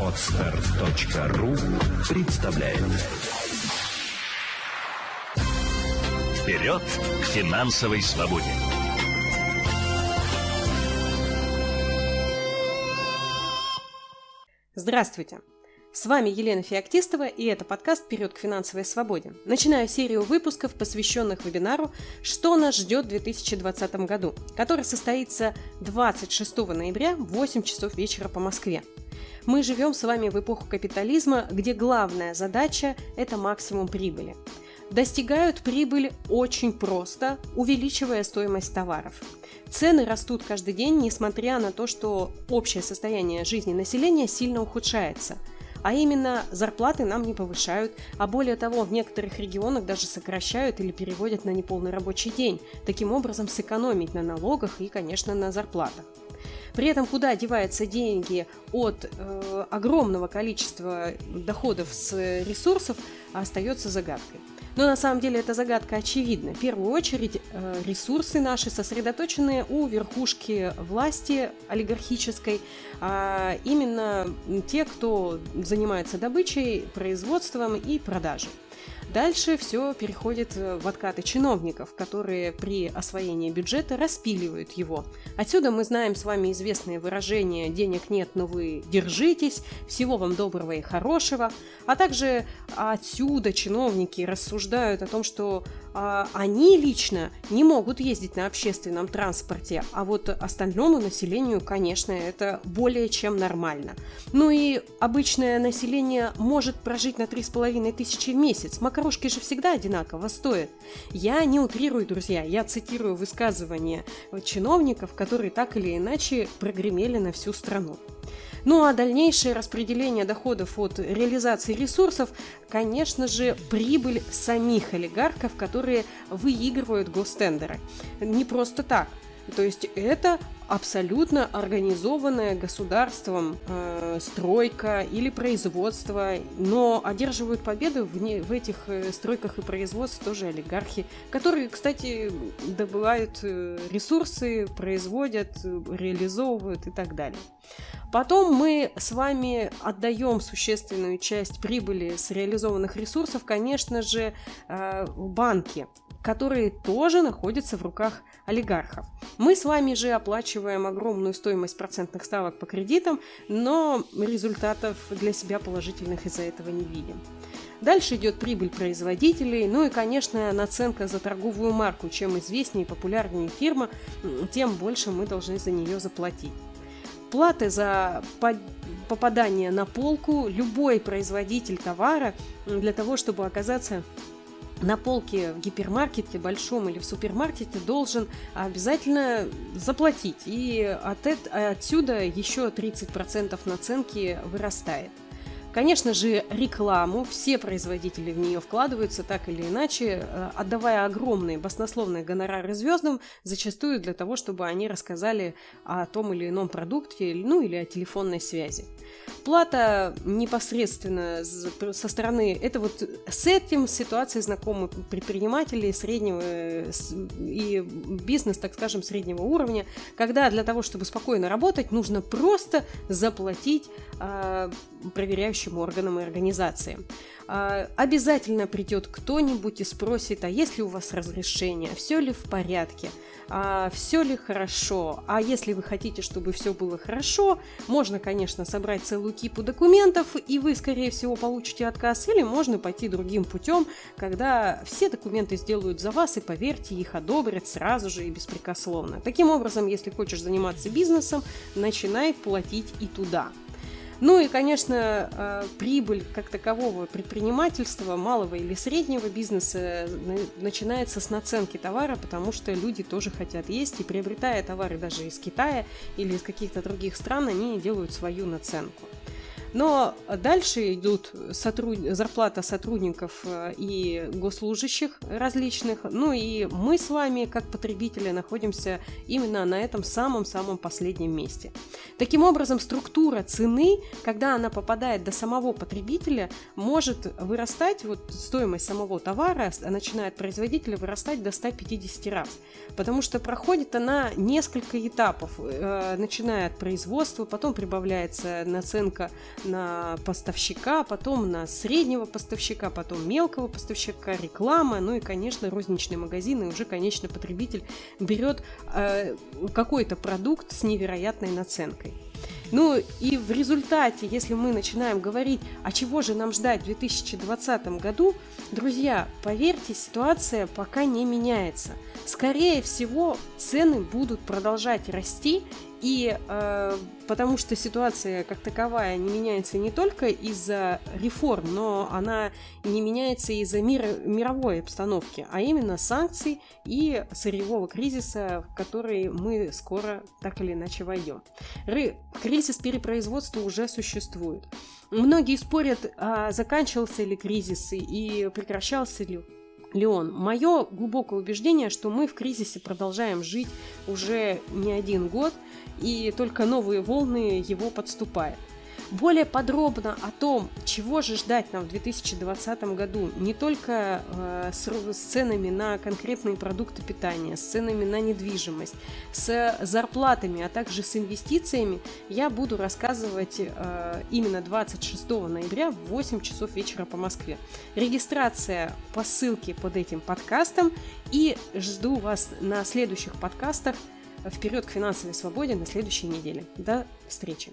Отстар.ру представляет Вперед к финансовой свободе! Здравствуйте! С вами Елена Феоктистова, и это подкаст «Вперед к финансовой свободе». Начинаю серию выпусков, посвященных вебинару «Что нас ждет в 2020 году», который состоится 26 ноября в 8 часов вечера по Москве. Мы живем с вами в эпоху капитализма, где главная задача – это максимум прибыли. Достигают прибыль очень просто, увеличивая стоимость товаров. Цены растут каждый день, несмотря на то, что общее состояние жизни населения сильно ухудшается – а именно зарплаты нам не повышают, а более того, в некоторых регионах даже сокращают или переводят на неполный рабочий день, таким образом сэкономить на налогах и, конечно, на зарплатах. При этом куда деваются деньги от э, огромного количества доходов с ресурсов, остается загадкой. Но на самом деле эта загадка очевидна. В первую очередь э, ресурсы наши сосредоточены у верхушки власти олигархической, а именно те, кто занимается добычей, производством и продажей. Дальше все переходит э, в откаты чиновников, которые при освоении бюджета распиливают его. Отсюда мы знаем с вами известные выражения «денег нет, но вы держитесь», «всего вам доброго и хорошего», а также отсюда чиновники рассуждают о том, что они лично не могут ездить на общественном транспорте, а вот остальному населению, конечно, это более чем нормально. Ну и обычное население может прожить на 3,5 тысячи в месяц. Макарошки же всегда одинаково стоят. Я не утрирую, друзья, я цитирую высказывания чиновников, которые так или иначе прогремели на всю страну. Ну а дальнейшее распределение доходов от реализации ресурсов, конечно же, прибыль самих олигархов, которые выигрывают гостендеры. Не просто так. То есть это абсолютно организованная государством э, стройка или производство, но одерживают победу в, не, в этих э, стройках и производствах тоже олигархи, которые, кстати, добывают э, ресурсы, производят, реализовывают и так далее. Потом мы с вами отдаем существенную часть прибыли с реализованных ресурсов, конечно же, э, в банки которые тоже находятся в руках олигархов. Мы с вами же оплачиваем огромную стоимость процентных ставок по кредитам, но результатов для себя положительных из-за этого не видим. Дальше идет прибыль производителей, ну и, конечно, наценка за торговую марку. Чем известнее и популярнее фирма, тем больше мы должны за нее заплатить платы за попадание на полку любой производитель товара для того, чтобы оказаться на полке в гипермаркете большом или в супермаркете должен обязательно заплатить. И от, отсюда еще 30% наценки вырастает. Конечно же, рекламу все производители в нее вкладываются так или иначе, э, отдавая огромные баснословные гонорары звездам, зачастую для того, чтобы они рассказали о том или ином продукте, ну или о телефонной связи. Плата непосредственно со стороны, это вот с этим ситуация знакомы предприниматели среднего и бизнес, так скажем, среднего уровня, когда для того, чтобы спокойно работать, нужно просто заплатить э, проверяющим органам и организациям. Э, обязательно придет кто-нибудь и спросит, а есть ли у вас разрешение, все ли в порядке, а, все ли хорошо. А если вы хотите, чтобы все было хорошо, можно, конечно, собрать целую кипу документов, и вы, скорее всего, получите отказ, или можно пойти другим путем, когда все документы сделают за вас, и поверьте, их одобрят сразу же и беспрекословно. Таким образом, если хочешь заниматься бизнесом, начинай платить и туда. Ну и, конечно, э, прибыль как такового предпринимательства, малого или среднего бизнеса э, начинается с наценки товара, потому что люди тоже хотят есть, и приобретая товары даже из Китая или из каких-то других стран, они делают свою наценку. Но дальше идут сотруд... зарплата сотрудников э, и госслужащих различных. Ну и мы с вами, как потребители, находимся именно на этом самом-самом последнем месте. Таким образом, структура цены, когда она попадает до самого потребителя, может вырастать, вот стоимость самого товара начинает производителя вырастать до 150 раз. Потому что проходит она несколько этапов, э, начиная от производства, потом прибавляется наценка на поставщика, потом на среднего поставщика, потом мелкого поставщика, реклама, ну и, конечно, розничные магазины, уже конечный потребитель берет э, какой-то продукт с невероятной наценкой. Ну и в результате, если мы начинаем говорить, а чего же нам ждать в 2020 году, друзья, поверьте, ситуация пока не меняется. Скорее всего, цены будут продолжать расти, и э, потому что ситуация как таковая не меняется не только из-за реформ, но она не меняется из-за мира, мировой обстановки, а именно санкций и сырьевого кризиса, в который мы скоро так или иначе войдем. Кризис перепроизводства уже существует. Многие спорят, а заканчивался ли кризис и прекращался ли Леон, мое глубокое убеждение, что мы в кризисе продолжаем жить уже не один год, и только новые волны его подступают. Более подробно о том, чего же ждать нам в 2020 году, не только э, с, с ценами на конкретные продукты питания, с ценами на недвижимость, с зарплатами, а также с инвестициями, я буду рассказывать э, именно 26 ноября в 8 часов вечера по Москве. Регистрация по ссылке под этим подкастом и жду вас на следующих подкастах «Вперед к финансовой свободе» на следующей неделе. До встречи!